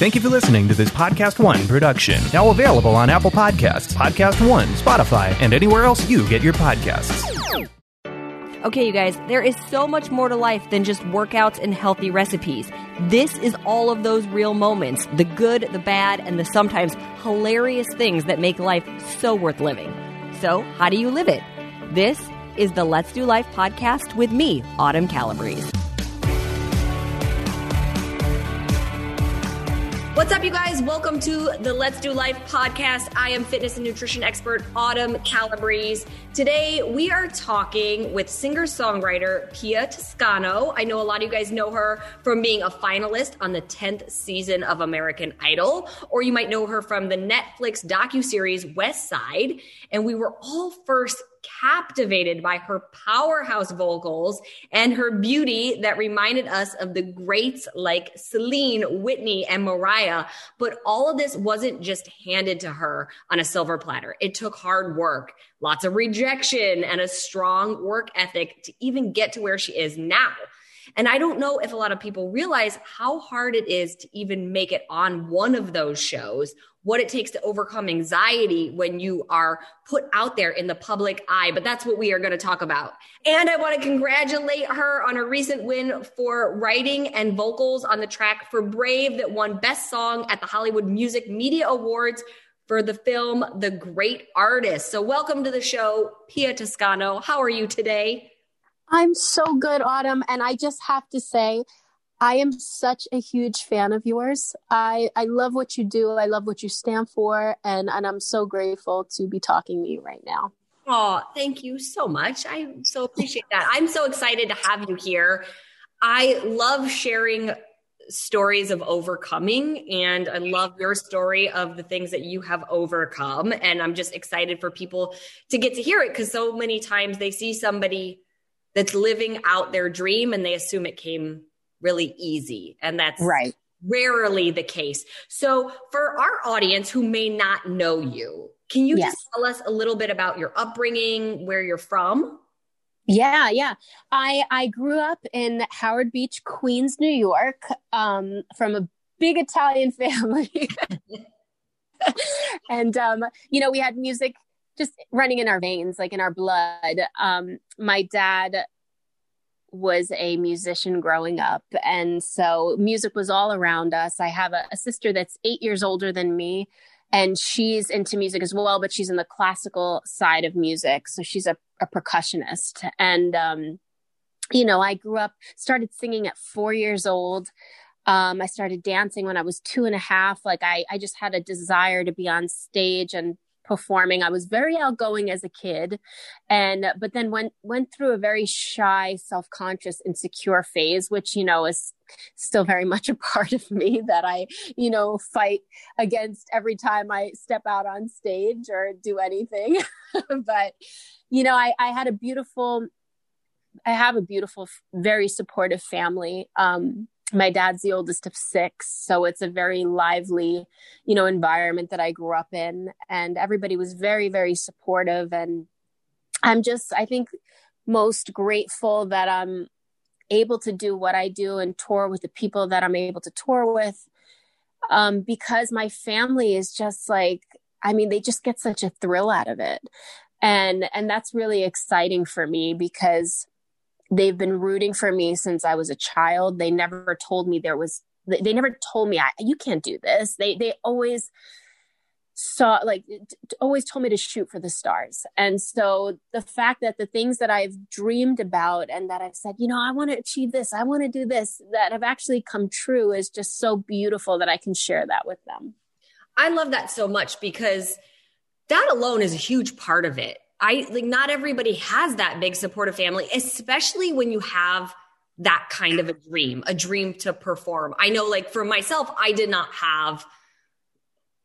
Thank you for listening to this Podcast One production. Now available on Apple Podcasts, Podcast One, Spotify, and anywhere else you get your podcasts. Okay, you guys, there is so much more to life than just workouts and healthy recipes. This is all of those real moments the good, the bad, and the sometimes hilarious things that make life so worth living. So, how do you live it? This is the Let's Do Life podcast with me, Autumn Calabrese. What's up, you guys? Welcome to the Let's Do Life podcast. I am fitness and nutrition expert Autumn Calabrese. Today, we are talking with singer songwriter Pia Toscano. I know a lot of you guys know her from being a finalist on the 10th season of American Idol, or you might know her from the Netflix docuseries Westside. And we were all first captivated by her powerhouse vocals and her beauty that reminded us of the greats like Celine, Whitney, and Mariah. But all of this wasn't just handed to her on a silver platter. It took hard work, lots of rejection, and a strong work ethic to even get to where she is now. And I don't know if a lot of people realize how hard it is to even make it on one of those shows what it takes to overcome anxiety when you are put out there in the public eye. But that's what we are going to talk about. And I want to congratulate her on a recent win for writing and vocals on the track for Brave that won Best Song at the Hollywood Music Media Awards for the film The Great Artist. So, welcome to the show, Pia Toscano. How are you today? I'm so good, Autumn. And I just have to say, I am such a huge fan of yours. I, I love what you do. I love what you stand for. And, and I'm so grateful to be talking to you right now. Oh, thank you so much. I so appreciate that. I'm so excited to have you here. I love sharing stories of overcoming and I love your story of the things that you have overcome and I'm just excited for people to get to hear it cuz so many times they see somebody that's living out their dream and they assume it came really easy. And that's right. rarely the case. So, for our audience who may not know you, can you yes. just tell us a little bit about your upbringing, where you're from? Yeah, yeah. I I grew up in Howard Beach, Queens, New York, um, from a big Italian family. and um, you know, we had music just running in our veins, like in our blood. Um, my dad was a musician growing up. And so music was all around us. I have a, a, sister that's eight years older than me, and she's into music as well, but she's in the classical side of music. So she's a, a percussionist. And, um, you know, I grew up, started singing at four years old. Um, I started dancing when I was two and a half. Like I, I just had a desire to be on stage and performing. I was very outgoing as a kid and but then went went through a very shy, self-conscious, insecure phase which you know is still very much a part of me that I, you know, fight against every time I step out on stage or do anything. but you know, I I had a beautiful I have a beautiful, very supportive family. Um, my dad's the oldest of six so it's a very lively you know environment that i grew up in and everybody was very very supportive and i'm just i think most grateful that i'm able to do what i do and tour with the people that i'm able to tour with um, because my family is just like i mean they just get such a thrill out of it. And and that's really exciting for me because they've been rooting for me since I was a child. They never told me there was they never told me I, you can't do this. They they always saw like always told me to shoot for the stars. And so the fact that the things that I've dreamed about and that I've said, you know, I want to achieve this, I want to do this, that have actually come true is just so beautiful that I can share that with them. I love that so much because that alone is a huge part of it I like not everybody has that big supportive family, especially when you have that kind of a dream, a dream to perform. I know like for myself, I did not have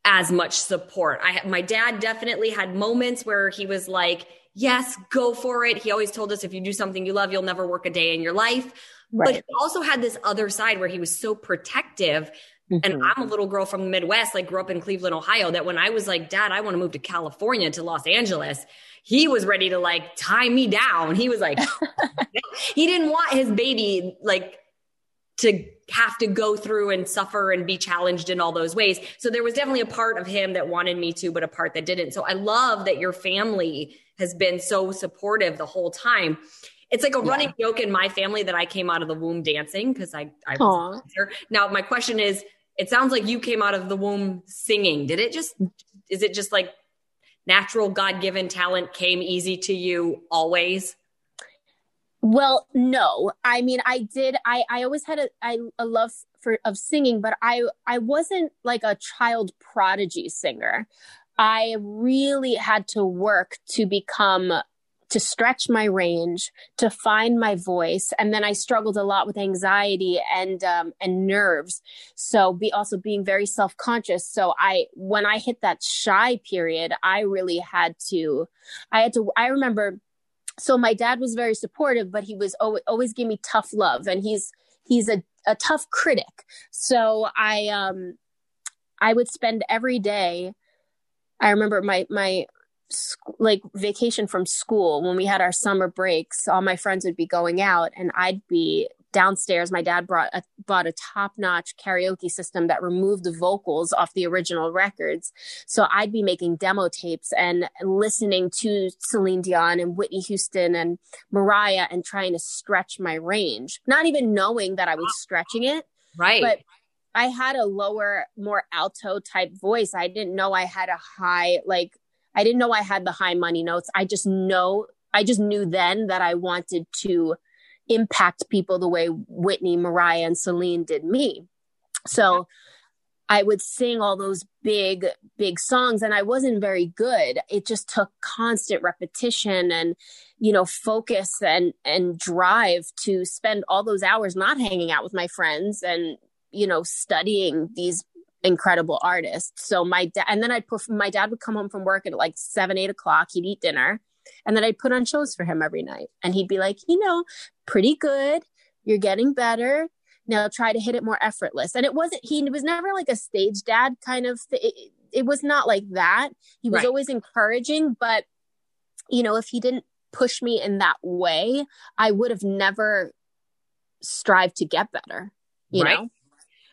as much support. I my dad definitely had moments where he was like, "Yes, go for it." He always told us if you do something you love, you'll never work a day in your life. Right. But he also had this other side where he was so protective Mm-hmm. And I'm a little girl from the Midwest, like grew up in Cleveland, Ohio, that when I was like, Dad, I want to move to California to Los Angeles, he was ready to like tie me down. He was like, he didn't want his baby like to have to go through and suffer and be challenged in all those ways. So there was definitely a part of him that wanted me to, but a part that didn't. So I love that your family has been so supportive the whole time. It's like a running joke in my family that I came out of the womb dancing because I, I was Now my question is, it sounds like you came out of the womb singing. Did it just is it just like natural God given talent came easy to you always? Well, no. I mean, I did. I I always had a I a love for of singing, but I I wasn't like a child prodigy singer. I really had to work to become to stretch my range, to find my voice, and then I struggled a lot with anxiety and um, and nerves. So be also being very self conscious. So I when I hit that shy period, I really had to. I had to. I remember. So my dad was very supportive, but he was always, always me tough love, and he's he's a a tough critic. So I um I would spend every day I remember my my like vacation from school when we had our summer breaks all my friends would be going out and i'd be downstairs. My dad brought a, bought a top-notch karaoke system that removed the vocals off the original records. So i'd be making demo tapes and listening to celine dion and whitney houston and mariah and trying to stretch my range not even knowing that i was stretching it. Right. But I had a lower, more alto type voice. I didn't know I had a high, like I didn't know I had the high money notes. I just know, I just knew then that I wanted to impact people the way Whitney, Mariah, and Celine did me. So I would sing all those big, big songs and I wasn't very good. It just took constant repetition and, you know, focus and, and drive to spend all those hours not hanging out with my friends and, you know, studying these incredible artist. So my dad, and then I'd put, my dad would come home from work at like seven, eight o'clock. He'd eat dinner and then I'd put on shows for him every night. And he'd be like, you know, pretty good. You're getting better. Now try to hit it more effortless. And it wasn't, he was never like a stage dad kind of, th- it, it was not like that. He was right. always encouraging, but you know, if he didn't push me in that way, I would have never strived to get better, you right. know?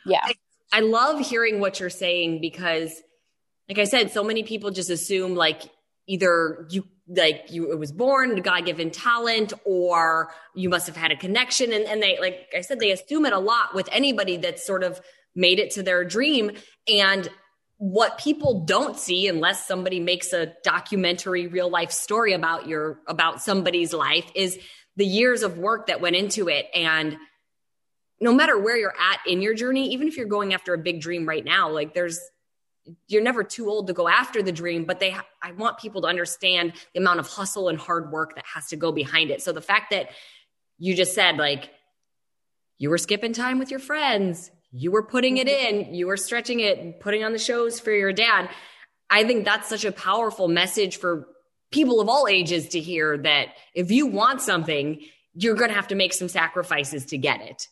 Yeah. I, I love hearing what you're saying because, like I said, so many people just assume like either you like you it was born god given talent or you must have had a connection. And, and they like i said they assume it a lot with anybody that's sort of made it to their dream. And what people don't see unless somebody makes a documentary real life story about your about somebody's life is the years of work that went into it. And no matter where you're at in your journey, even if you're going after a big dream right now, like there's you're never too old to go after the dream, but they I want people to understand the amount of hustle and hard work that has to go behind it. So the fact that you just said like you were skipping time with your friends, you were putting it in, you were stretching it, putting on the shows for your dad. I think that's such a powerful message for people of all ages to hear that if you want something, you're going to have to make some sacrifices to get it.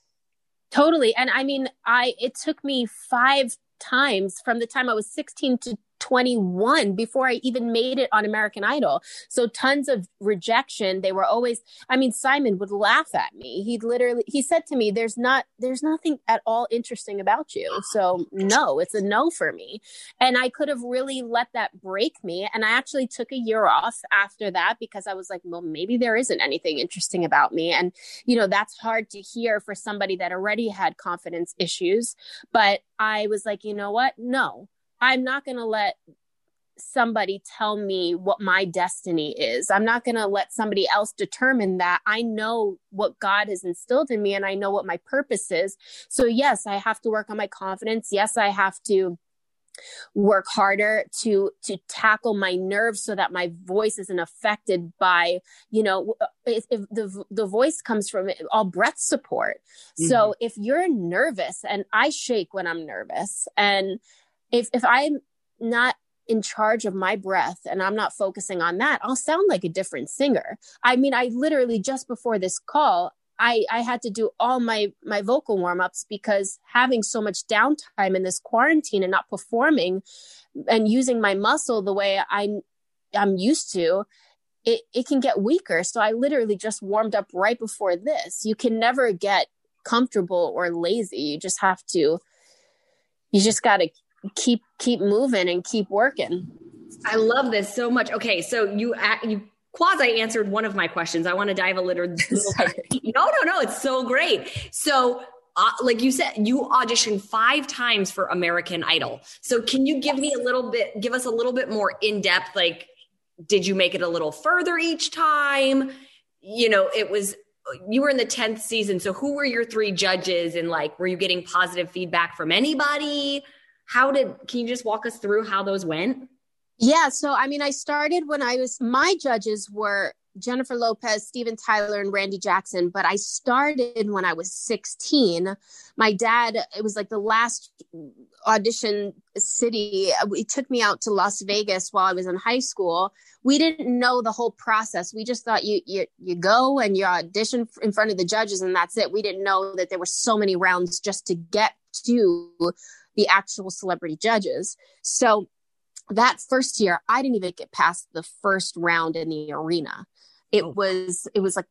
Totally. And I mean, I it took me 5 times from the time I was 16 to 21 before I even made it on American Idol. So tons of rejection. They were always, I mean, Simon would laugh at me. He'd literally, he said to me, there's not, there's nothing at all interesting about you. So no, it's a no for me. And I could have really let that break me. And I actually took a year off after that because I was like, well, maybe there isn't anything interesting about me. And, you know, that's hard to hear for somebody that already had confidence issues. But I was like, you know what? No, I'm not going to let somebody tell me what my destiny is. I'm not going to let somebody else determine that. I know what God has instilled in me and I know what my purpose is. So, yes, I have to work on my confidence. Yes, I have to work harder to to tackle my nerves so that my voice isn't affected by you know if, if the the voice comes from all breath support mm-hmm. so if you're nervous and i shake when i'm nervous and if if I'm not in charge of my breath and I'm not focusing on that, I'll sound like a different singer. I mean, I literally just before this call, I, I had to do all my my vocal warm-ups because having so much downtime in this quarantine and not performing and using my muscle the way I I'm used to, it, it can get weaker. So I literally just warmed up right before this. You can never get comfortable or lazy. You just have to, you just got to keep, keep moving and keep working. I love this so much. Okay. So you, you quasi answered one of my questions. I want to dive a little, little No, no, no. It's so great. So uh, like you said, you auditioned five times for American Idol. So can you give me a little bit, give us a little bit more in depth? Like, did you make it a little further each time? You know, it was you were in the 10th season. So who were your three judges and like were you getting positive feedback from anybody? How did can you just walk us through how those went? Yeah, so I mean I started when I was my judges were Jennifer Lopez, Steven Tyler, and Randy Jackson, but I started when I was 16. My dad, it was like the last audition city. He took me out to Las Vegas while I was in high school. We didn't know the whole process. We just thought you you you go and you audition in front of the judges and that's it. We didn't know that there were so many rounds just to get to the actual celebrity judges. So that first year, I didn't even get past the first round in the arena. It oh. was it was like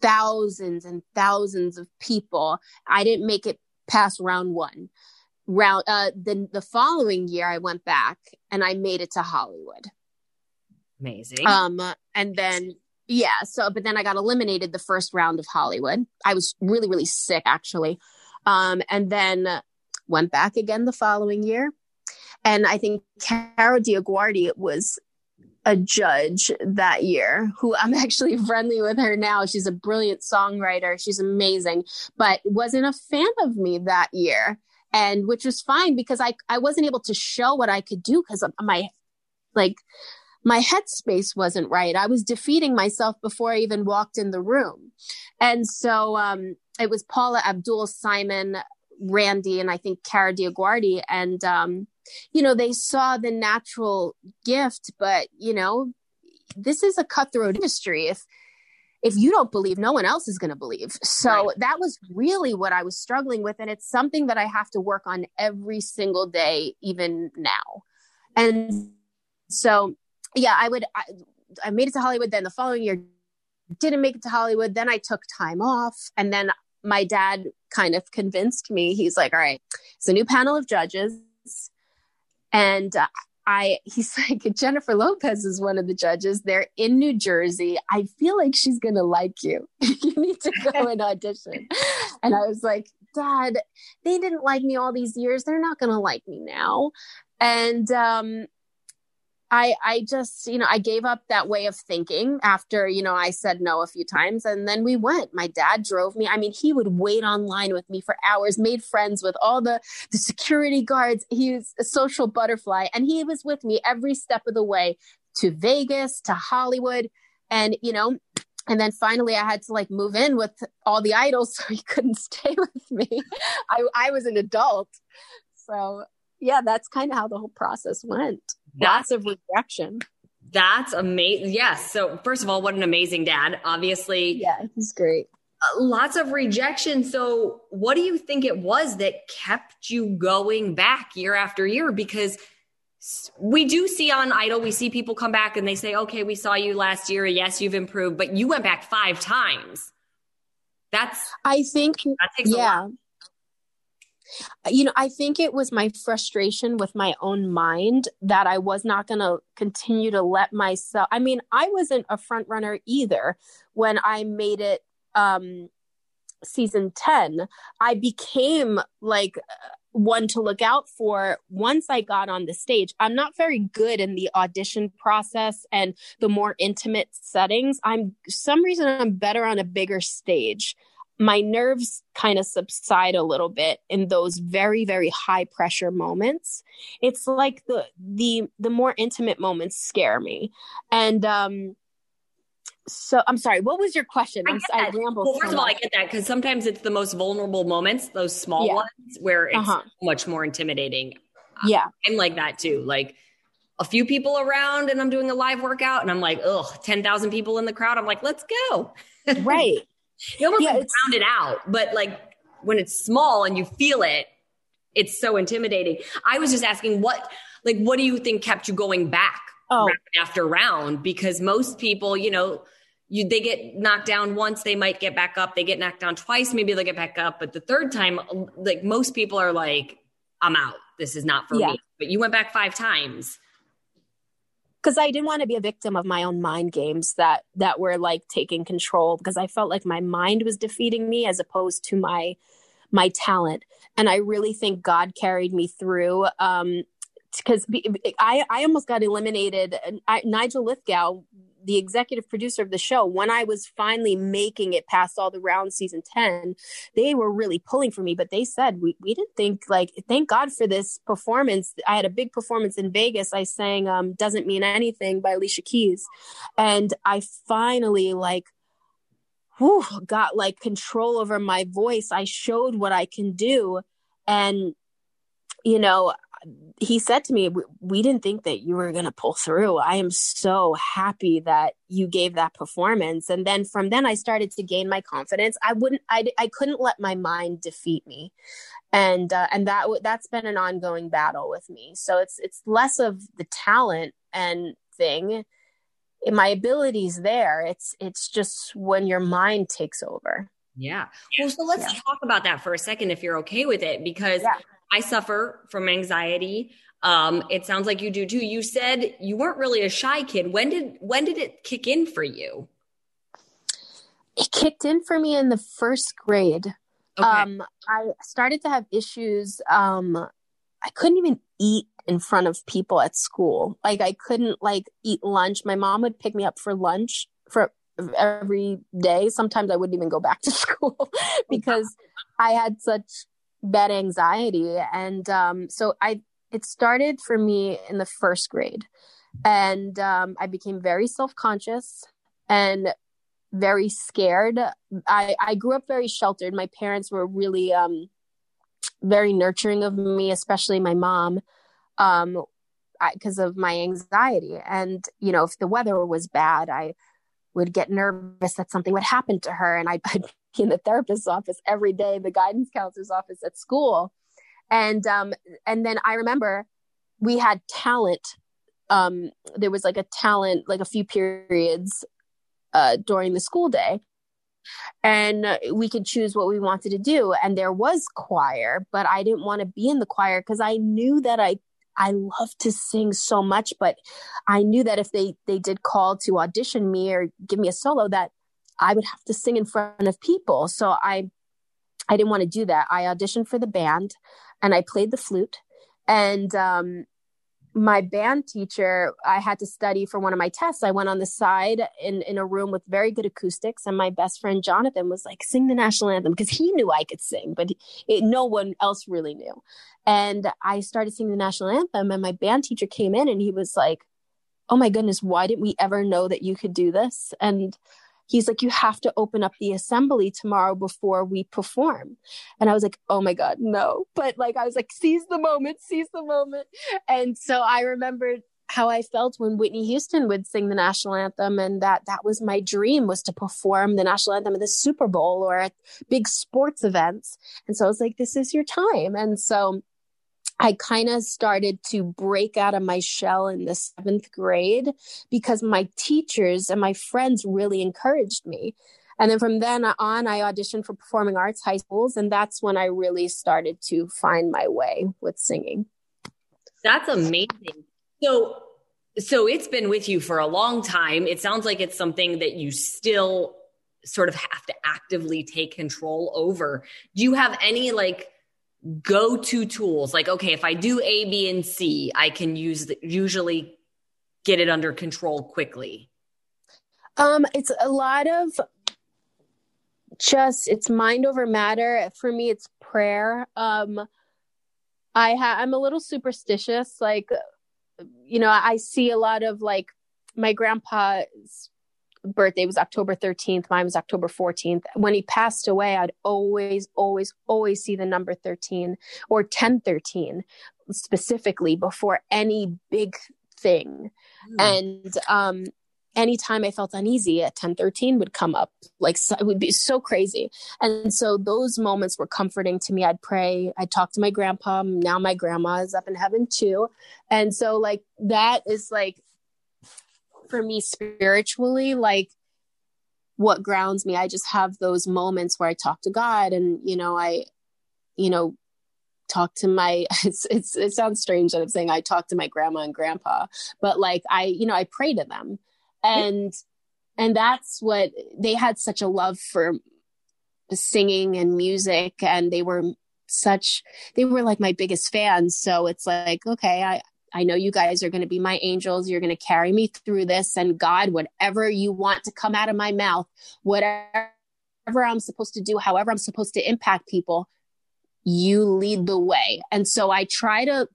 thousands and thousands of people. I didn't make it past round one. Round uh then the following year i went back and i made it to hollywood. Amazing. Um and then yeah so but then i got eliminated the first round of hollywood. I was really really sick actually. Um and then went back again the following year and i think Kara DioGuardi was a judge that year who I'm actually friendly with her now. She's a brilliant songwriter. She's amazing, but wasn't a fan of me that year. And which was fine because I, I wasn't able to show what I could do because my, like, my headspace wasn't right. I was defeating myself before I even walked in the room. And so, um, it was Paula Abdul, Simon, Randy, and I think Kara DioGuardi. And, um, you know, they saw the natural gift, but you know, this is a cutthroat industry. If if you don't believe, no one else is going to believe. So right. that was really what I was struggling with. And it's something that I have to work on every single day, even now. And so, yeah, I would, I, I made it to Hollywood. Then the following year, didn't make it to Hollywood. Then I took time off. And then my dad kind of convinced me. He's like, all right, it's a new panel of judges. And uh, I, he's like, Jennifer Lopez is one of the judges. They're in New Jersey. I feel like she's going to like you. you need to go and audition. And I was like, Dad, they didn't like me all these years. They're not going to like me now. And um, I I just, you know, I gave up that way of thinking after, you know, I said no a few times and then we went. My dad drove me. I mean, he would wait online with me for hours, made friends with all the the security guards. He was a social butterfly and he was with me every step of the way to Vegas, to Hollywood and, you know, and then finally I had to like move in with all the idols so he couldn't stay with me. I I was an adult. So, yeah, that's kind of how the whole process went. Lots of rejection. That's amazing. Yes. So, first of all, what an amazing dad. Obviously, yeah, he's great. Uh, lots of rejection. So, what do you think it was that kept you going back year after year? Because we do see on Idol, we see people come back and they say, okay, we saw you last year. Yes, you've improved, but you went back five times. That's, I think, that yeah you know, I think it was my frustration with my own mind that I was not going to continue to let myself. I mean, I wasn't a front runner either when I made it um season 10. I became like one to look out for once I got on the stage. I'm not very good in the audition process and the more intimate settings. I'm some reason I'm better on a bigger stage my nerves kind of subside a little bit in those very very high pressure moments. It's like the the the more intimate moments scare me. And um so i'm sorry what was your question? I, I ramble well first so of all i get that because sometimes it's the most vulnerable moments those small yeah. ones where it's uh-huh. much more intimidating. Yeah. I'm like that too. Like a few people around and i'm doing a live workout and i'm like ugh 10000 people in the crowd. I'm like let's go. Right you almost yeah, like round it out, but like when it's small and you feel it, it's so intimidating. I was just asking what, like, what do you think kept you going back oh. round after round? Because most people, you know, you they get knocked down once, they might get back up. They get knocked down twice, maybe they'll get back up. But the third time, like most people are like, I'm out. This is not for yeah. me. But you went back five times because I didn't want to be a victim of my own mind games that that were like taking control because I felt like my mind was defeating me as opposed to my my talent. And I really think God carried me through um because I I almost got eliminated I, Nigel Lythgoe the executive producer of the show, when I was finally making it past all the rounds, season 10, they were really pulling for me. But they said, we, we didn't think, like, thank God for this performance. I had a big performance in Vegas. I sang um, Doesn't Mean Anything by Alicia Keys. And I finally, like, whew, got like control over my voice. I showed what I can do. And, you know, he said to me, "We didn't think that you were going to pull through. I am so happy that you gave that performance." And then from then, I started to gain my confidence. I wouldn't, I, I couldn't let my mind defeat me, and uh, and that that's been an ongoing battle with me. So it's it's less of the talent and thing. My abilities there. It's it's just when your mind takes over. Yeah. Well, so let's yeah. talk about that for a second, if you're okay with it, because yeah. I suffer from anxiety. Um, it sounds like you do too. You said you weren't really a shy kid. When did when did it kick in for you? It kicked in for me in the first grade. Okay. Um, I started to have issues. Um, I couldn't even eat in front of people at school. Like I couldn't like eat lunch. My mom would pick me up for lunch for every day. Sometimes I wouldn't even go back to school because I had such bad anxiety. And um, so i it started for me in the first grade. And um, i became very self-conscious and very scared. I i grew up very sheltered. My parents were really um, very nurturing of me especially my mom um because of my anxiety. And you know if the weather was bad i would get nervous that something would happen to her and I'd, I'd in the therapist's office every day, the guidance counselor's office at school. And um, and then I remember we had talent. Um, there was like a talent, like a few periods uh, during the school day, and we could choose what we wanted to do. And there was choir, but I didn't want to be in the choir because I knew that I I love to sing so much, but I knew that if they they did call to audition me or give me a solo, that I would have to sing in front of people. So I I didn't want to do that. I auditioned for the band and I played the flute. And um, my band teacher, I had to study for one of my tests. I went on the side in, in a room with very good acoustics. And my best friend Jonathan was like, sing the national anthem because he knew I could sing, but it, no one else really knew. And I started singing the national anthem. And my band teacher came in and he was like, Oh my goodness, why didn't we ever know that you could do this? And he's like, you have to open up the assembly tomorrow before we perform. And I was like, oh my God, no. But like, I was like, seize the moment, seize the moment. And so I remembered how I felt when Whitney Houston would sing the national anthem and that that was my dream was to perform the national anthem at the Super Bowl or at big sports events. And so I was like, this is your time. And so I kind of started to break out of my shell in the seventh grade because my teachers and my friends really encouraged me. And then from then on, I auditioned for performing arts high schools. And that's when I really started to find my way with singing. That's amazing. So, so it's been with you for a long time. It sounds like it's something that you still sort of have to actively take control over. Do you have any like go to tools. Like okay if i do a b and c i can use the, usually get it under control quickly. Um it's a lot of just it's mind over matter. For me it's prayer. Um i ha- i'm a little superstitious. Like you know i see a lot of like my grandpa's birthday was October 13th. Mine was October 14th. When he passed away, I'd always, always, always see the number 13 or 1013 specifically before any big thing. Mm. And um, anytime I felt uneasy at 1013 would come up. Like so, it would be so crazy. And so those moments were comforting to me. I'd pray, I'd talk to my grandpa. Now my grandma is up in heaven too. And so like that is like for me spiritually like what grounds me. I just have those moments where I talk to God and, you know, I, you know, talk to my it's, it's it sounds strange that I'm saying I talk to my grandma and grandpa, but like I, you know, I pray to them. And and that's what they had such a love for singing and music and they were such they were like my biggest fans. So it's like, okay, I I know you guys are going to be my angels. You're going to carry me through this. And God, whatever you want to come out of my mouth, whatever I'm supposed to do, however I'm supposed to impact people, you lead the way. And so I try to,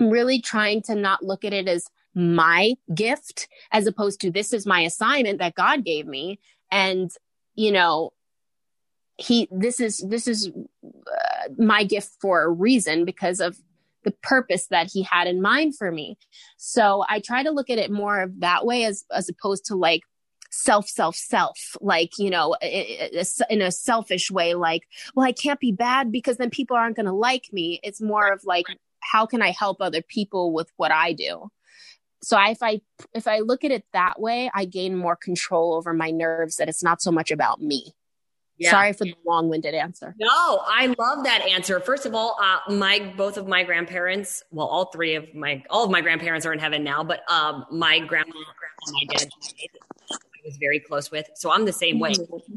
I'm really trying to not look at it as my gift as opposed to this is my assignment that God gave me. And, you know, he, this is, this is uh, my gift for a reason because of the purpose that he had in mind for me. So I try to look at it more of that way as, as opposed to like, self, self, self, like, you know, in a selfish way, like, well, I can't be bad because then people aren't going to like me. It's more of like, how can I help other people with what I do? So if I if I look at it that way, I gain more control over my nerves that it's not so much about me. Yeah. Sorry for the long-winded answer. No, I love that answer. First of all, uh, my both of my grandparents, well, all three of my all of my grandparents are in heaven now, but um, my grandma, grandma, my dad, I was very close with. So I'm the same way. Mm-hmm.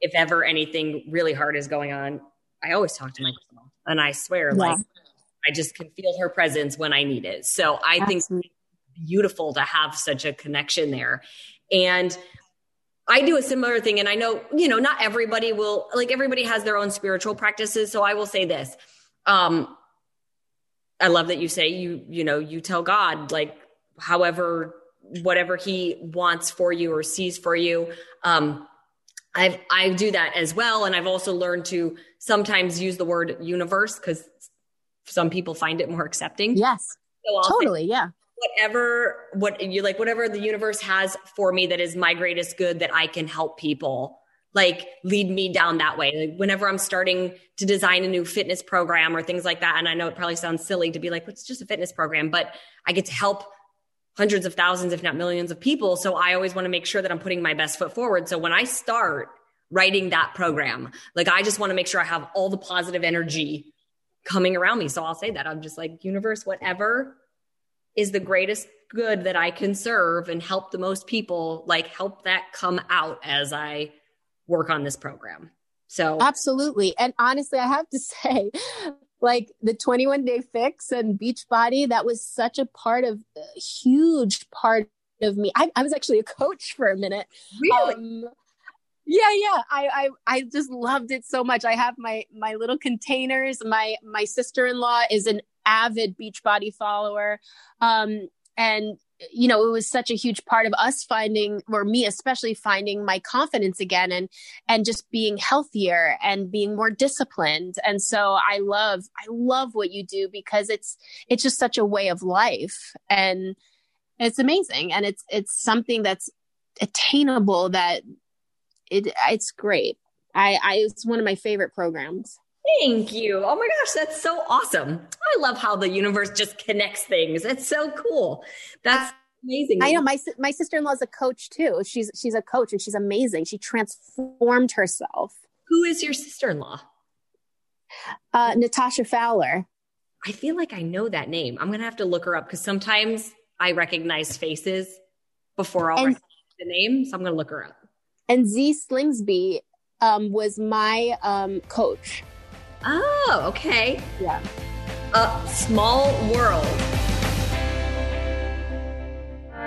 If ever anything really hard is going on, I always talk to my grandma, and I swear, yeah. like I just can feel her presence when I need it. So I Absolutely. think beautiful to have such a connection there, and I do a similar thing. And I know, you know, not everybody will, like, everybody has their own spiritual practices. So I will say this. Um, I love that you say you, you know, you tell God, like, however, whatever he wants for you or sees for you. Um, I've, I do that as well. And I've also learned to sometimes use the word universe because some people find it more accepting. Yes. So totally. Say, yeah whatever what you like whatever the universe has for me that is my greatest good that I can help people like lead me down that way. Like whenever I'm starting to design a new fitness program or things like that and I know it probably sounds silly to be like it's just a fitness program but I get to help hundreds of thousands if not millions of people so I always want to make sure that I'm putting my best foot forward. So when I start writing that program, like I just want to make sure I have all the positive energy coming around me. So I'll say that I'm just like universe whatever is the greatest good that I can serve and help the most people, like help that come out as I work on this program. So absolutely. And honestly, I have to say, like the 21 day fix and Beachbody, that was such a part of a huge part of me. I, I was actually a coach for a minute. Really? Um, yeah yeah I, I i just loved it so much i have my my little containers my my sister-in-law is an avid Beachbody follower. Um, and you know it was such a huge part of us finding or me especially finding my confidence again and and just being healthier and being more disciplined. And so i love i love what you do because it's it's just such a way of life. And it's amazing. And it's it's something that's attainable that it it's great. I i it's one of my favorite programs Thank you. Oh my gosh, that's so awesome. I love how the universe just connects things. It's so cool. That's amazing. I know my my sister-in-law is a coach too. She's she's a coach and she's amazing. She transformed herself. Who is your sister-in-law? Uh, Natasha Fowler. I feel like I know that name. I'm gonna have to look her up because sometimes I recognize faces before I'll recognize the name. So I'm gonna look her up. And Z Slingsby um, was my um, coach. Oh, okay. Yeah. A small world.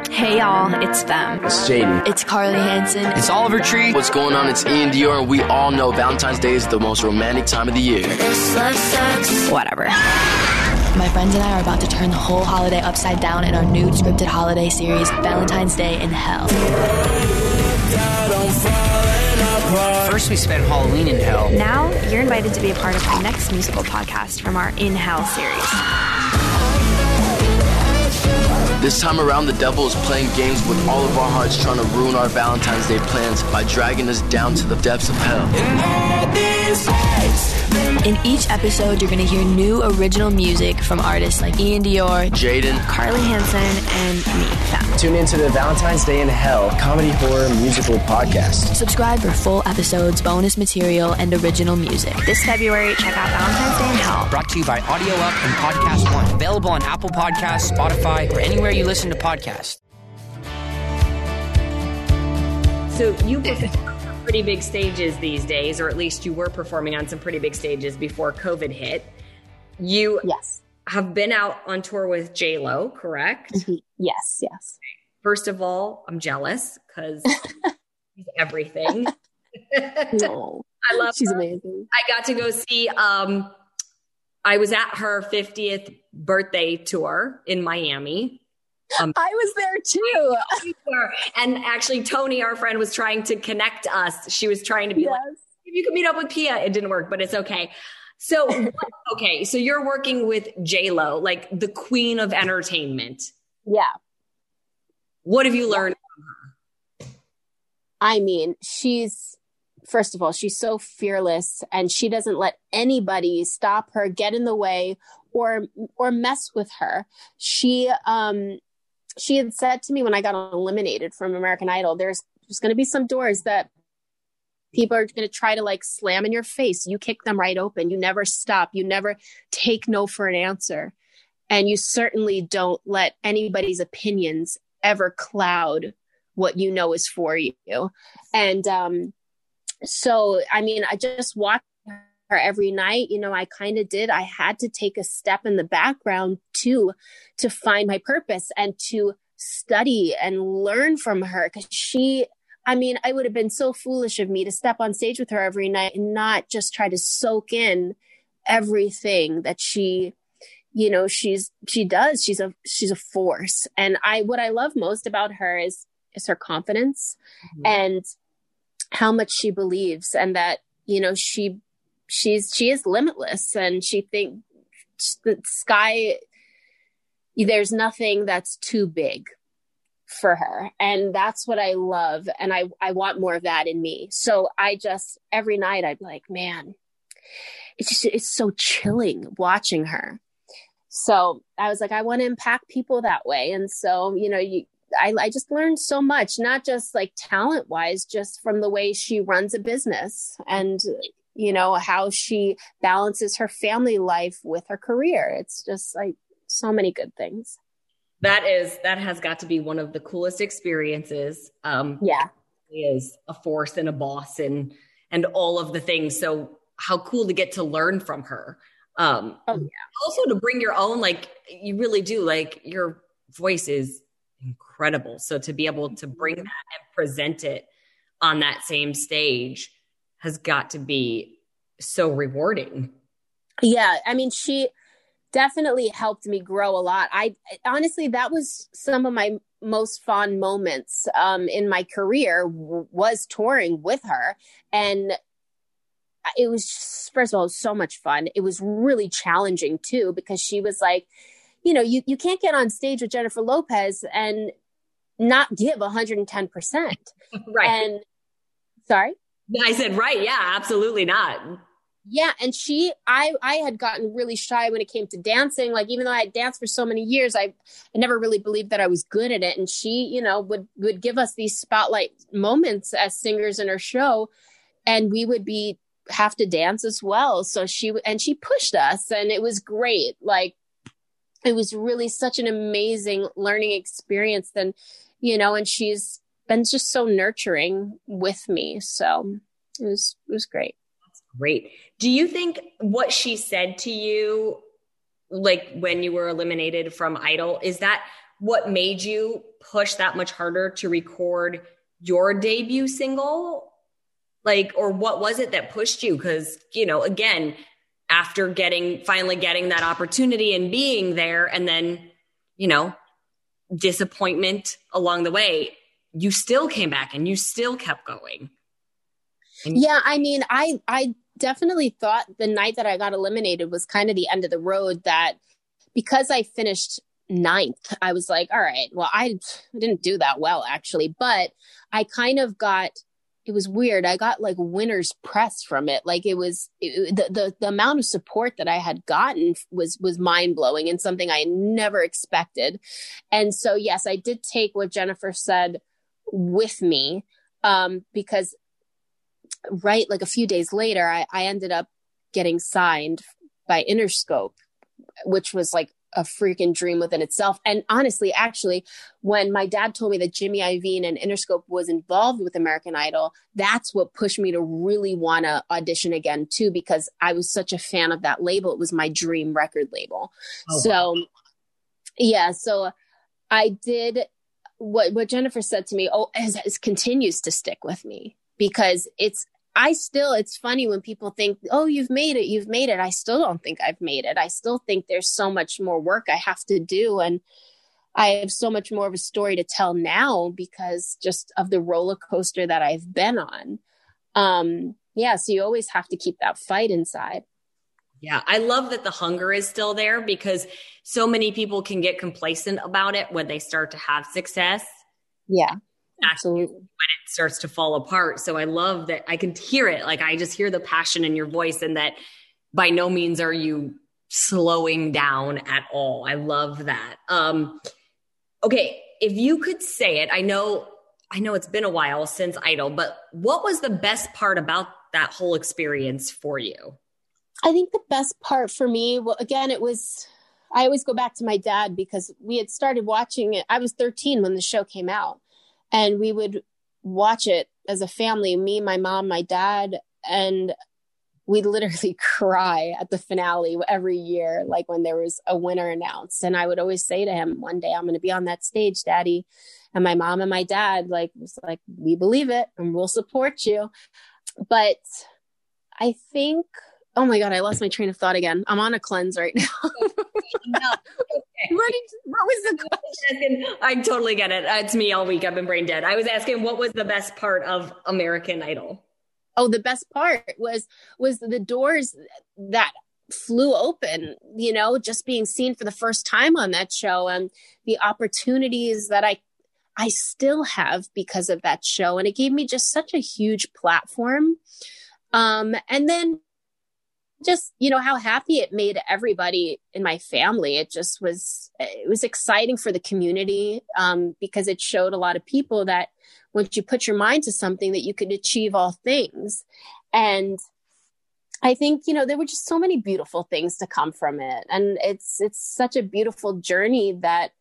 Hey y'all, it's them. It's Jaden. It's Carly Hansen. It's Oliver Tree. What's going on? It's Ian Dior, and we all know Valentine's Day is the most romantic time of the year. Whatever. My friends and I are about to turn the whole holiday upside down in our new scripted holiday series, Valentine's Day in Hell. First, we spent Halloween in hell. Now, you're invited to be a part of our next musical podcast from our In Hell series. This time around, the devil is playing games with all of our hearts, trying to ruin our Valentine's Day plans by dragging us down to the depths of hell. In each episode, you're going to hear new original music from artists like Ian Dior, Jaden, Carly Hansen, and me, Fam. Tune into the Valentine's Day in Hell comedy horror musical podcast. Subscribe for full episodes, bonus material, and original music. This February, check out Valentine's Day in Hell. Brought to you by Audio Up and Podcast One. Available on Apple Podcasts, Spotify, or anywhere you listen to podcasts. So you perform on pretty big stages these days, or at least you were performing on some pretty big stages before COVID hit. You Yes. have been out on tour with J Lo, correct? Yes, yes. First of all, I'm jealous because she's everything. No, I love she's her. amazing. I got to go see um I was at her 50th birthday tour in Miami. Um, I was there too. and actually Tony, our friend, was trying to connect us. She was trying to be like, if you could meet up with Pia, it didn't work, but it's okay. So okay, so you're working with J Lo, like the queen of entertainment. Yeah. What have you learned? Yeah. from her? I mean, she's first of all, she's so fearless and she doesn't let anybody stop her, get in the way or or mess with her. She um she had said to me when I got eliminated from American Idol, there's there's going to be some doors that people are going to try to like slam in your face. You kick them right open. You never stop. You never take no for an answer. And you certainly don't let anybody's opinions ever cloud what you know is for you. And um, so, I mean, I just watched her every night. You know, I kind of did. I had to take a step in the background to to find my purpose and to study and learn from her because she. I mean, I would have been so foolish of me to step on stage with her every night and not just try to soak in everything that she you know she's she does she's a she's a force and i what i love most about her is is her confidence mm-hmm. and how much she believes and that you know she she's she is limitless and she think the sky there's nothing that's too big for her. And that's what i love. And i i want more of that in me. So i just every night i'd be like man it's just it's so chilling watching her. So i was like i want to impact people that way. And so you know you I, I just learned so much, not just like talent wise, just from the way she runs a business. And, you know, how she balances her family life with her career. It's just like so many good things. That is that has got to be one of the coolest experiences. Um Yeah. is a force and a boss and and all of the things. So how cool to get to learn from her. Um Oh, yeah. also to bring your own like you really do like your voice is incredible. So to be able to bring that and present it on that same stage has got to be so rewarding. Yeah. I mean, she definitely helped me grow a lot. I honestly, that was some of my most fond moments um, in my career w- was touring with her. And it was just, first of all, was so much fun. It was really challenging too, because she was like, you know, you, you can't get on stage with Jennifer Lopez and not give 110%. Right. And sorry? I said, right. Yeah, absolutely not. Yeah, and she, I, I had gotten really shy when it came to dancing. Like even though I had danced for so many years, I, I never really believed that I was good at it. And she, you know, would would give us these spotlight moments as singers in her show, and we would be have to dance as well. So she and she pushed us, and it was great. Like it was really such an amazing learning experience. Then, you know, and she's been just so nurturing with me. So it was it was great. Great. Do you think what she said to you, like when you were eliminated from Idol, is that what made you push that much harder to record your debut single? Like, or what was it that pushed you? Because, you know, again, after getting finally getting that opportunity and being there, and then, you know, disappointment along the way, you still came back and you still kept going. Yeah, I mean, I I definitely thought the night that I got eliminated was kind of the end of the road. That because I finished ninth, I was like, all right, well, I didn't do that well actually, but I kind of got it was weird. I got like winner's press from it. Like it was it, the, the the amount of support that I had gotten was was mind blowing and something I never expected. And so yes, I did take what Jennifer said with me um, because right like a few days later, I, I ended up getting signed by Interscope, which was like a freaking dream within itself. And honestly, actually, when my dad told me that Jimmy Iovine and Interscope was involved with American Idol, that's what pushed me to really want to audition again too, because I was such a fan of that label. It was my dream record label. Oh, so, wow. yeah, so I did what what Jennifer said to me. Oh, as, as continues to stick with me because it's I still, it's funny when people think, oh, you've made it, you've made it. I still don't think I've made it. I still think there's so much more work I have to do. And I have so much more of a story to tell now because just of the roller coaster that I've been on. Um, yeah, so you always have to keep that fight inside. Yeah, I love that the hunger is still there because so many people can get complacent about it when they start to have success. Yeah. Absolutely. When it starts to fall apart. So I love that I can hear it. Like I just hear the passion in your voice and that by no means are you slowing down at all. I love that. Um okay, if you could say it, I know I know it's been a while since Idol, but what was the best part about that whole experience for you? I think the best part for me, well again, it was I always go back to my dad because we had started watching it. I was 13 when the show came out and we would watch it as a family me my mom my dad and we'd literally cry at the finale every year like when there was a winner announced. And i would always say to him one day i'm going to be on that stage daddy. And my mom and my dad like was like we believe it and we'll support you. But i think oh my god i lost my train of thought again i'm on a cleanse right now no. What, did, what was the question? I totally get it. It's me all week. I've been brain dead. I was asking what was the best part of American Idol? Oh, the best part was was the doors that flew open, you know, just being seen for the first time on that show and the opportunities that I I still have because of that show and it gave me just such a huge platform. Um and then just you know how happy it made everybody in my family it just was it was exciting for the community um, because it showed a lot of people that once you put your mind to something that you could achieve all things and i think you know there were just so many beautiful things to come from it and it's it's such a beautiful journey that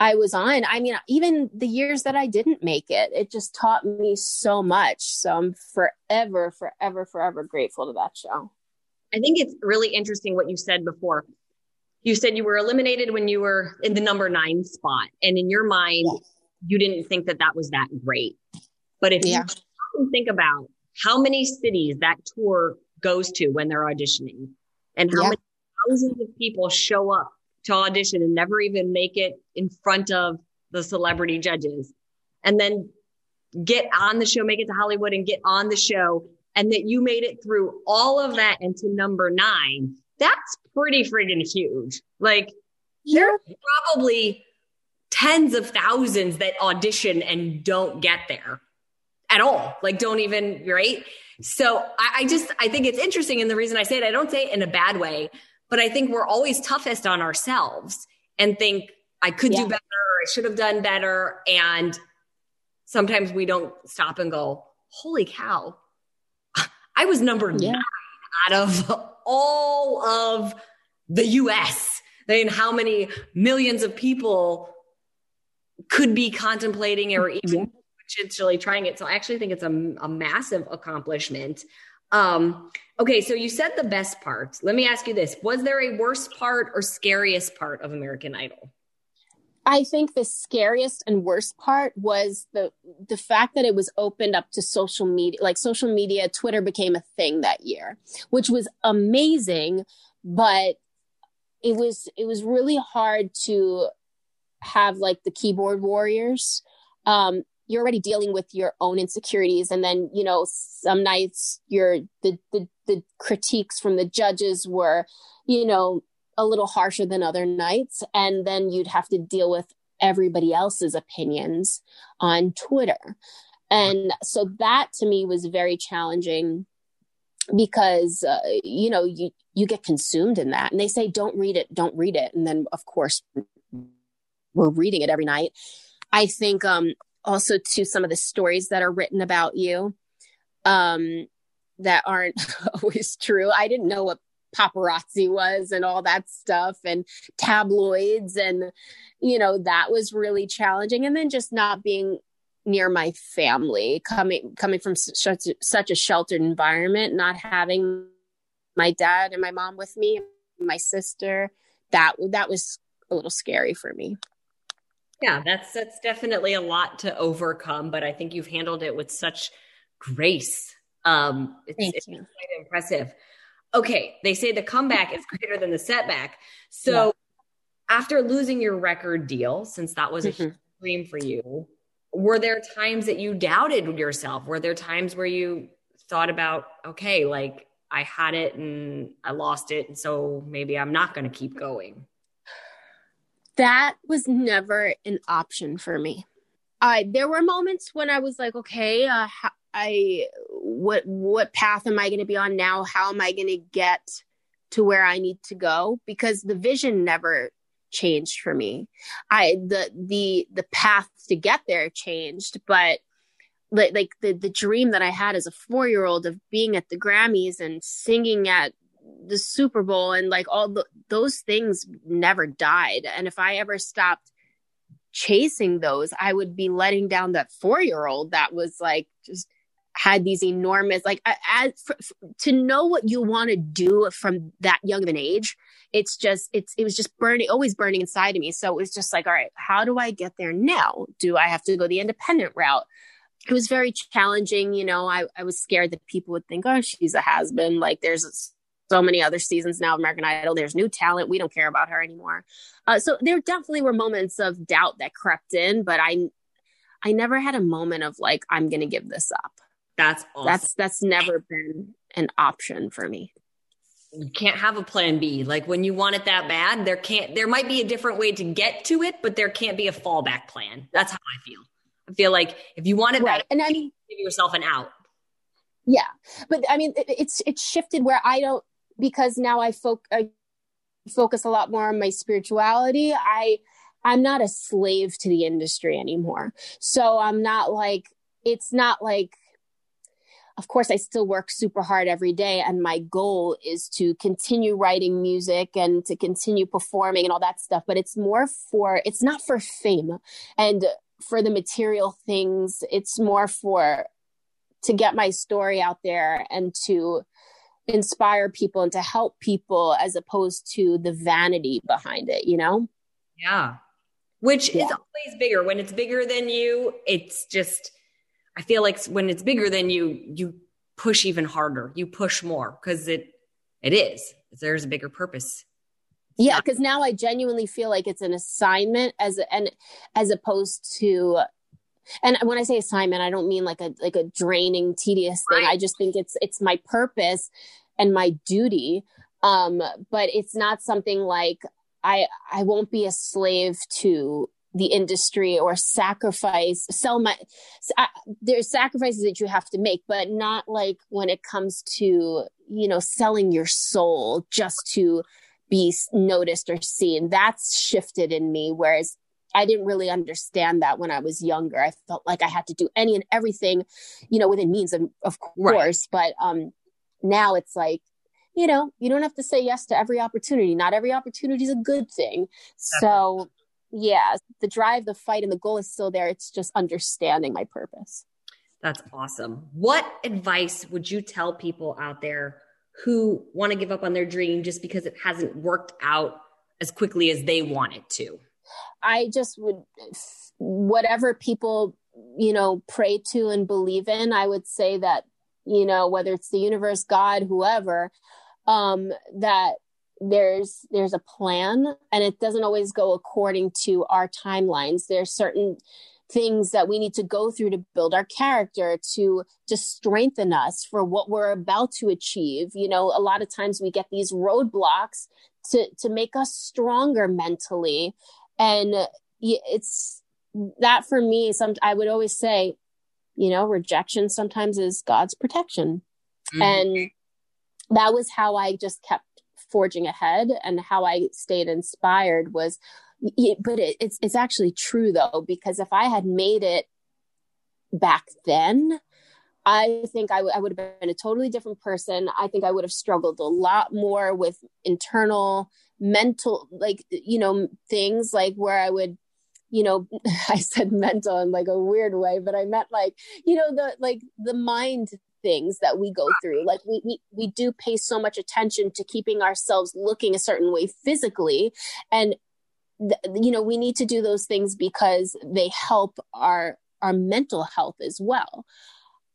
I was on. I mean, even the years that I didn't make it, it just taught me so much. So I'm forever, forever, forever grateful to that show. I think it's really interesting what you said before. You said you were eliminated when you were in the number nine spot. And in your mind, you didn't think that that was that great. But if yeah. you think about how many cities that tour goes to when they're auditioning and how yeah. many thousands of people show up to audition and never even make it in front of the celebrity judges and then get on the show, make it to Hollywood and get on the show and that you made it through all of that into number nine, that's pretty friggin' huge. Like yeah. there are probably tens of thousands that audition and don't get there at all. Like don't even, right? So I, I just, I think it's interesting. And the reason I say it, I don't say it in a bad way, but I think we're always toughest on ourselves and think I could yeah. do better. I should have done better. And sometimes we don't stop and go, holy cow, I was number yeah. nine out of all of the US. I mean, how many millions of people could be contemplating or even potentially trying it? So I actually think it's a, a massive accomplishment. Um, okay, so you said the best part. Let me ask you this Was there a worst part or scariest part of American Idol? I think the scariest and worst part was the the fact that it was opened up to social media, like social media, Twitter became a thing that year, which was amazing, but it was it was really hard to have like the keyboard warriors. Um, you're already dealing with your own insecurities, and then you know some nights your the the, the critiques from the judges were, you know, a little harsher than other nights. And then you'd have to deal with everybody else's opinions on Twitter. and so that to me was very challenging because uh, you know you you get consumed in that and they say don't read it don't read it and then of course we're reading it every night i think um also to some of the stories that are written about you um that aren't always true i didn't know what paparazzi was and all that stuff and tabloids. And you know that was really challenging. And then just not being near my family coming coming from such such a sheltered environment not having my dad and my mom with me my sister that that was a little scary for me. Yeah that's that's definitely a lot to overcome but i think you've handled it with such grace. Um it's, Thank it's you. quite impressive okay they say the comeback is greater than the setback so Yeah. after losing your record deal since that was a Mhm. dream for you were there times that you doubted yourself were there times where you thought about okay like i had it and i lost it and so maybe i'm not going to keep going that was never an option for me. I there were moments when I was like, okay, uh, I what what path am I going to be on now? How am I going to get to where I need to go? Because the vision never changed for me. I the the the path to get there changed, but like like the the dream that I had as a four year old of being at the Grammys and singing at the Super Bowl and like all the, those things never died. And if I ever stopped chasing those, I would be letting down that four year old that was like just had these enormous like as to know what you want to do from that young of an age it's just it's it was just burning always burning inside of me. So it was just like all right how do i get there now? Do i have to go the independent route? It was very challenging you know i, I was scared that people would think oh she's a has-been like there's so many other seasons now of american idol there's new talent we don't care about her anymore uh, so there definitely were moments of doubt that crept in but i i never had a moment of like i'm gonna give this up that's awesome. that's that's never been an option for me you can't have a plan B. Like when you want it that bad, there can't there might be a different way to get to it, but there can't be a fallback plan. That's how I feel. I feel like if you want it right bad, and i mean give yourself an out. yeah but i mean it, it's it's shifted where i don't because now i folk I focus a lot more on my spirituality i i'm not a slave to the industry anymore. So i'm not like it's not like of course i still work super hard every day and my goal is to continue writing music and to continue performing and all that stuff but it's more for it's not for fame and for the material things. It's more for to get my story out there and to inspire people and to help people as opposed to the vanity behind it you know Yeah. Which is always bigger. When it's bigger than you, it's just I feel like when it's bigger than you, you push even harder. You push more because it it is. There's a bigger purpose. yeah because now i genuinely feel like it's an assignment as and as opposed to and when i say assignment i don't mean like a like a draining tedious thing. Right. i just think it's it's my purpose and my duty. Um but it's not something like i i won't be a slave to the industry or sacrifice sell my I, there's sacrifices that you have to make but not like when it comes to you know selling your soul just to be noticed or seen. That's shifted in me whereas i didn't really understand that when i was younger i felt like i had to do any and everything you know within means of, of Right. course but um now it's like you know you don't have to say yes to every opportunity not every opportunity is a good thing so yeah the drive the fight and the goal is still there it's just understanding my purpose That's awesome. What advice would you tell people out there who want to give up on their dream just because it hasn't worked out as quickly as they want it to? I just would, whatever people, you know, pray to and believe in, I would say that, you know, whether it's the universe, God, whoever, um, that there's there's a plan and it doesn't always go according to our timelines. There's certain things that we need to go through to build our character to to strengthen us for what we're about to achieve. You know a lot of times we get these roadblocks to to make us stronger mentally and it's that for me some i would always say you know, rejection sometimes is God's protection. Mm-hmm. And that was how I just kept forging ahead and how I stayed inspired was but it, it's it's actually true though because if I had made it back then I think I, w- I would have been a totally different person. I think I would have struggled a lot more with internal mental, like, you know, things like where I would, you know, I said mental in like a weird way, but I meant like, you know, the, like the mind things that we go through. Like we, we, we do pay so much attention to keeping ourselves looking a certain way physically. And, th- you know, we need to do those things because they help our, our mental health as well.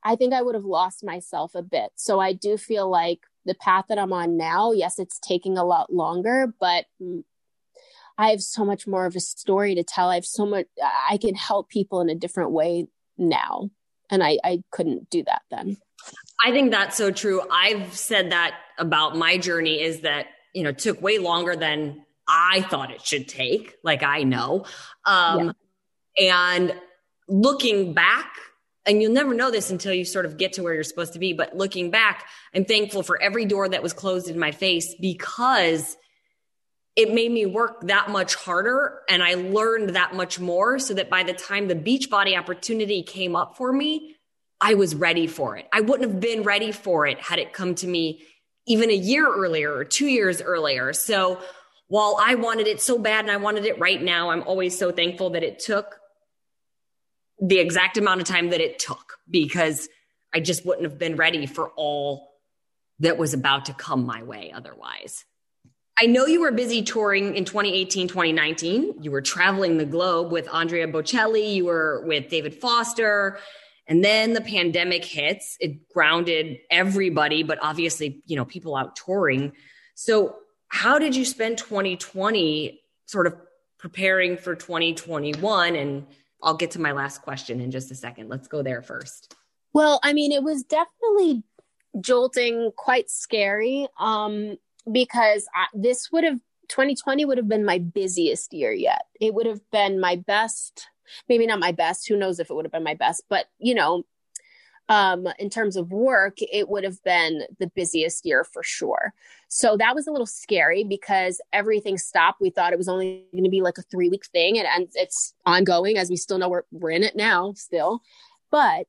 I think I would have lost myself a bit. So I do feel like the path that I'm on now, yes, it's taking a lot longer, but I have so much more of a story to tell. I have so much, I can help people in a different way now. And I, I couldn't do that then. I think that's so true. I've said that about my journey is that, you know, took way longer than I thought it should take. Like I know. Um, yeah. and looking back, and you'll never know this until you sort of get to where you're supposed to be. But looking back, I'm thankful for every door that was closed in my face because it made me work that much harder and I learned that much more so that by the time the Beachbody opportunity came up for me, I was ready for it. I wouldn't have been ready for it had it come to me even a year earlier or two years earlier. So while I wanted it so bad and I wanted it right now, I'm always so thankful that it took the exact amount of time that it took because I just wouldn't have been ready for all that was about to come my way otherwise. I know you were busy touring in 2018, 2019. You were traveling the globe with Andrea Bocelli, you were with David Foster, and then the pandemic hits. It grounded everybody, but obviously, you know, people out touring. So, how did you spend 2020 sort of preparing for 2021 and I'll get to my last question in just a second. Let's go there first. Well, I mean, it was definitely jolting, quite scary, um, because I, this would have 2020 would have been my busiest year yet. It would have been my best, maybe not my best. Who knows if it would have been my best, but you know, um, in terms of work, it would have been the busiest year for sure. So that was a little scary because everything stopped. We thought it was only going to be like a three week thing, and, and it's ongoing as we still know we're, we're in it now still. But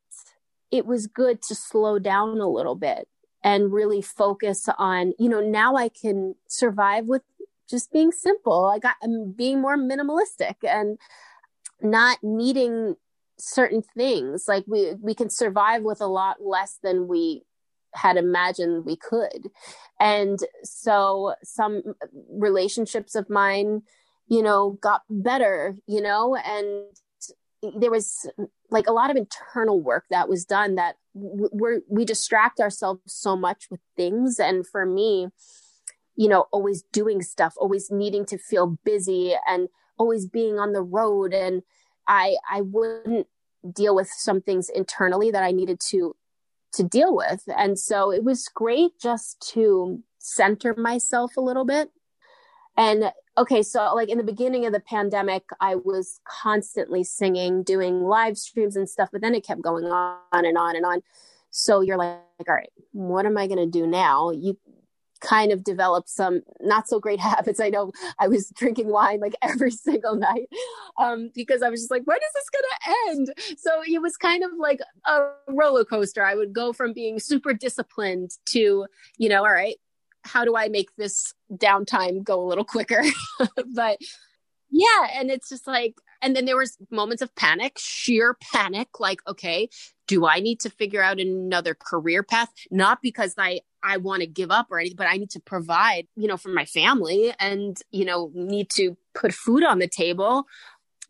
it was good to slow down a little bit and really focus on, you know, now I can survive with just being simple. I got I'm being more minimalistic and not needing certain things like we we can survive with a lot less than we had imagined we could. And so some relationships of mine you know got better you know and there was like a lot of internal work that was done that we're, we distract ourselves so much with things. And for me you know always doing stuff always needing to feel busy and always being on the road. And I I wouldn't deal with some things internally that I needed to to deal with. And so it was great just to center myself a little bit. And okay, so like in the beginning of the pandemic, I was constantly singing, doing live streams and stuff, but then it kept going on and on and on. So you're like, all right, what am I going to do now? You kind of developed some not so great habits. I know I was drinking wine like every single night um, because I was just like, when is this going to end? So it was kind of like a roller coaster. I would go from being super disciplined to, you know, all right, how do I make this downtime go a little quicker? but yeah, and it's just like, and then there was moments of panic, sheer panic, like, okay, do I need to figure out another career path? Not because I I want to give up or anything, but I need to provide, you know, for my family and, you know, need to put food on the table.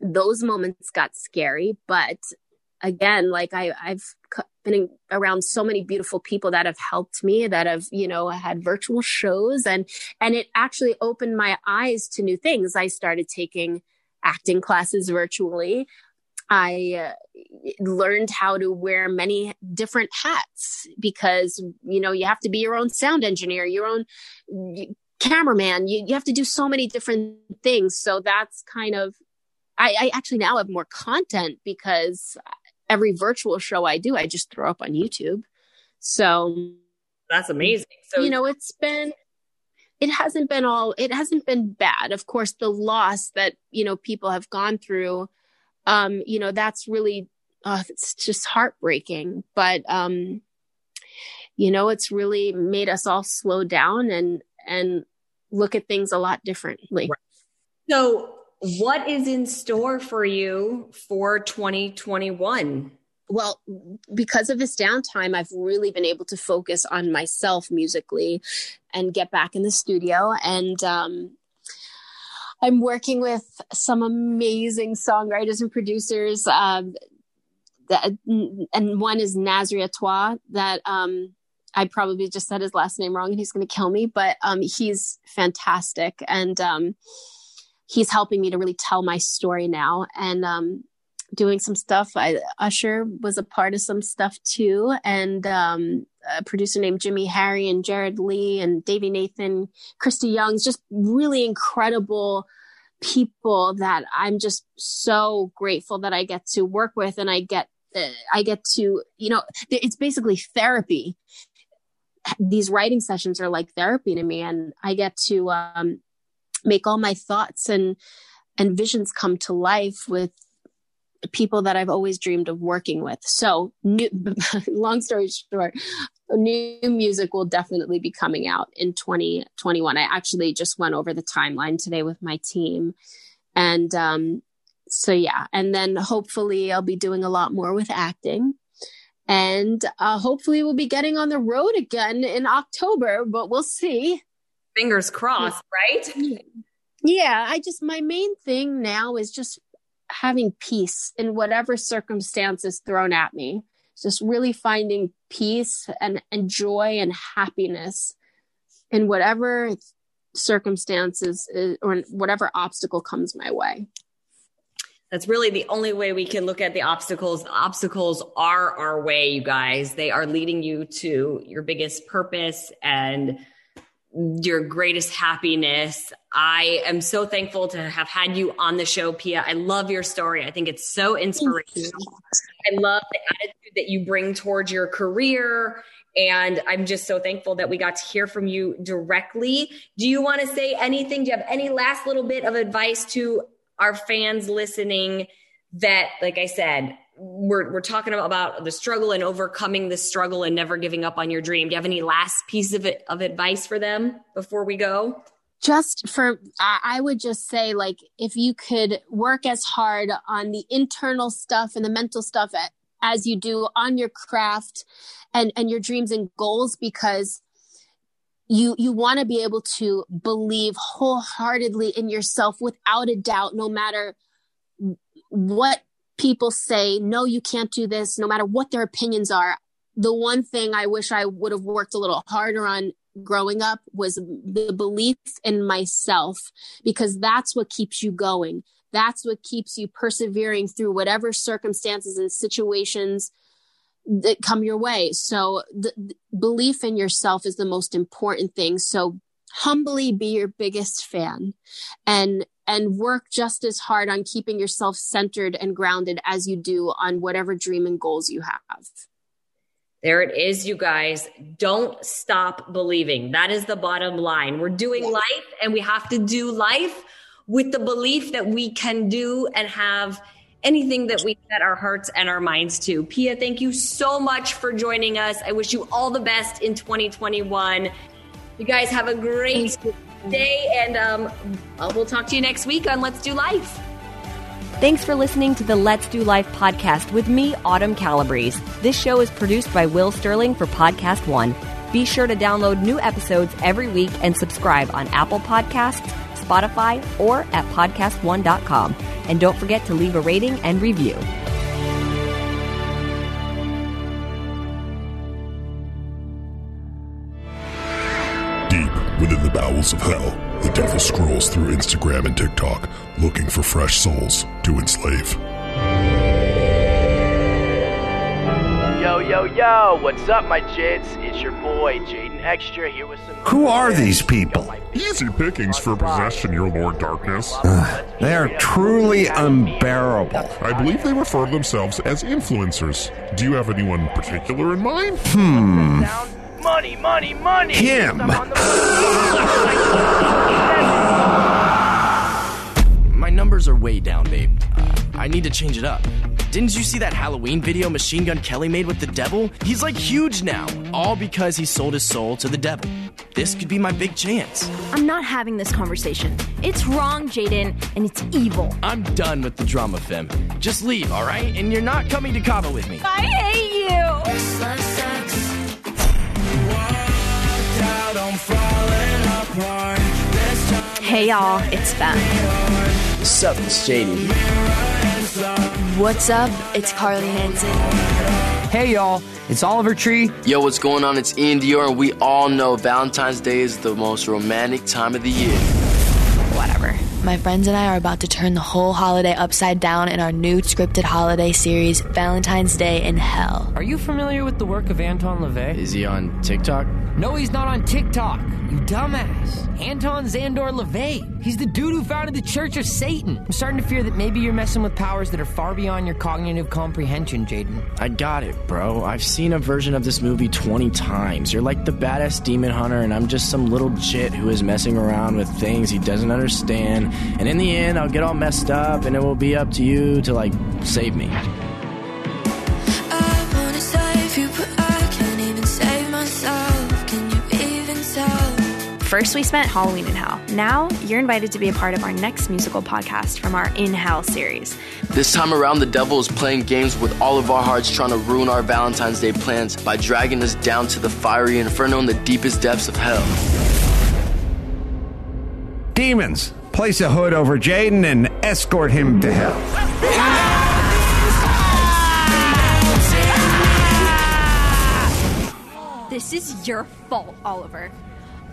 Those moments got scary, but again, like I, I've been around so many beautiful people that have helped me, that have, you know, had virtual shows and, and it actually opened my eyes to new things. I started taking acting classes virtually. I uh, learned how to wear many different hats because, you know, you have to be your own sound engineer, your own cameraman. You, you have to do so many different things. So that's kind of, I, I actually now have more content because every virtual show I do, I just throw up on YouTube. So that's amazing. So you know, it's been it hasn't been all it hasn't been bad. Of course, the loss that, you know, people have gone through um, you know, that's really uh, it's just heartbreaking. But um, you know, it's really made us all slow down and and look at things a lot differently. Right. So, what is in store for you for 2021? Well, because of this downtime, I've really been able to focus on myself musically and get back in the studio. And um, I'm working with some amazing songwriters and producers. Um, that, and one is Nasri Atweh, that um, I probably just said his last name wrong and he's going to kill me, but um, he's fantastic. And um, he's helping me to really tell my story now and um, doing some stuff. I, Usher was a part of some stuff too. And um, a producer named Jimmy Harry and Jared Lee and Davey Nathan, Christy Young's just really incredible people that I'm just so grateful that I get to work with and I get uh, I get to, you know, it's basically therapy these writing sessions are like therapy to me and i get to um, make all my thoughts and and visions come to life with people that i've always dreamed of working with. So new, long story short new music will definitely be coming out in 2021 i actually just went over the timeline today with my team. And um, so yeah. And then hopefully i'll be doing a lot more with acting. And uh, hopefully we'll be getting on the road again in October, but we'll see. Fingers crossed, right? Yeah, I just my main thing now is just having peace in whatever circumstances thrown at me. Just really finding peace and, and joy and happiness in whatever circumstances is, or whatever obstacle comes my way. That's really the only way we can look at the obstacles. The obstacles are our way, you guys. They are leading you to your biggest purpose and your greatest happiness. I am so thankful to have had you on the show, Pia. I love your story. I think it's so inspirational. I love the attitude that you bring towards your career. And I'm just so thankful that we got to hear from you directly. Do you want to say anything? Do you have any last little bit of advice to our fans listening that, like I said, we're we're talking about the struggle and overcoming the struggle and never giving up on your dream. Do you have any last piece of it, of advice for them before we go? Just for I would just say like if you could work as hard on the internal stuff and the mental stuff as you do on your craft and and your dreams and goals because you you want to be able to believe wholeheartedly in yourself without a doubt no matter what people say no you can't do this no matter what their opinions are the one thing i wish i would have worked a little harder on growing up was the belief in myself because that's what keeps you going that's what keeps you persevering through whatever circumstances and situations that come your way. So the, the belief in yourself is the most important thing. So humbly be your biggest fan and and work just as hard on keeping yourself centered and grounded as you do on whatever dream and goals you have. There it is, you guys. Don't stop believing. That is the bottom line. We're doing life and we have to do life with the belief that we can do and have anything that we set our hearts and our minds to. Pia, thank you so much for joining us. I wish you all the best in 2021. You guys have a great day, and um, we'll talk to you next week on Let's Do Life. Thanks for listening to the Let's Do Life podcast with me, Autumn Calabrese. This show is produced by Will Sterling for Podcast One. Be sure to download new episodes every week and subscribe on Apple Podcasts, Spotify, or at podcastone.com. And don't forget to leave a rating and review. Within the bowels of hell, the devil scrolls through Instagram and TikTok looking for fresh souls to enslave. Yo, yo, yo, what's up, my jits? It's it's your boy, Jaden Extra, here with some. Who are these people? Easy pickings for possession, your Lord Darkness. they are truly unbearable. I believe they refer to themselves as influencers. Do you have anyone particular in mind? Hmm. Money, money, money! Him! My numbers are way down, babe. Uh, I need to change it up. Didn't you see that Halloween video Machine Gun Kelly made with the devil? He's like huge now, all because he sold his soul to the devil. This could be my big chance. I'm not having this conversation. It's wrong, Jaden, and it's evil. I'm done with the drama, Fem. Just leave, all right? And you're not coming to Cabo with me. I hate you! Hey y'all, it's Ben. What's up, it's JD. What's up? It's Carly Hansen. Hey y'all, it's Oliver Tree. Yo, what's going on? It's Iann Dior, and we all know Valentine's Day is the most romantic time of the year. Whatever. My friends and I are about to turn the whole holiday upside down in our new scripted holiday series, Valentine's Day in Hell. Are you familiar with the work of Anton LaVey? Is he on TikTok? No, he's not on TikTok. You dumbass. Anton Szandor LaVey. He's the dude who founded the Church of Satan. I'm starting to fear that maybe you're messing with powers that are far beyond your cognitive comprehension, Jaden. I got it, bro. I've seen a version of this movie 20 times. You're like the badass demon hunter, and I'm just some little jit who is messing around with things he doesn't understand. And in the end, I'll get all messed up, and it will be up to you to, like, save me. First, we spent Halloween in Hell. Now, you're invited to be a part of our next musical podcast from our In Hell series. This time around, the devil is playing games with all of our hearts, trying to ruin our Valentine's Day plans by dragging us down to the fiery inferno in the deepest depths of hell. Demons, place a hood over Jaden and escort him to hell. This is your fault, Oliver.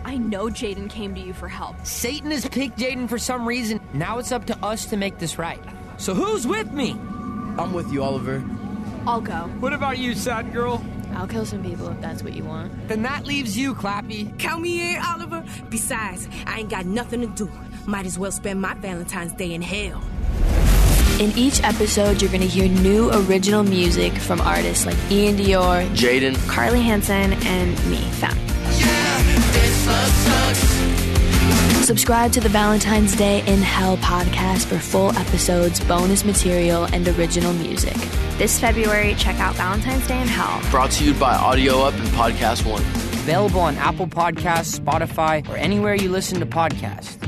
I know Jaden came to you for help. Satan has picked Jaden for some reason. Now it's up to us to make this right. So who's with me? I'm with you, Oliver. I'll go. What about you, sad girl? I'll kill some people if that's what you want. Then that leaves you, Clappy. Count me in, Oliver. Besides, I ain't got nothing to do. Might as well spend my Valentine's Day in hell. In each episode, you're going to hear new original music from artists like Iann Dior, Jaden, Carly Hansen, and me, Fem. Subscribe to the Valentine's Day in Hell podcast for full episodes, bonus material, and original music. This February, check out Valentine's Day in Hell. Brought to you by Audio Up and Podcast One. Available on Apple Podcasts, Spotify, or anywhere you listen to podcasts.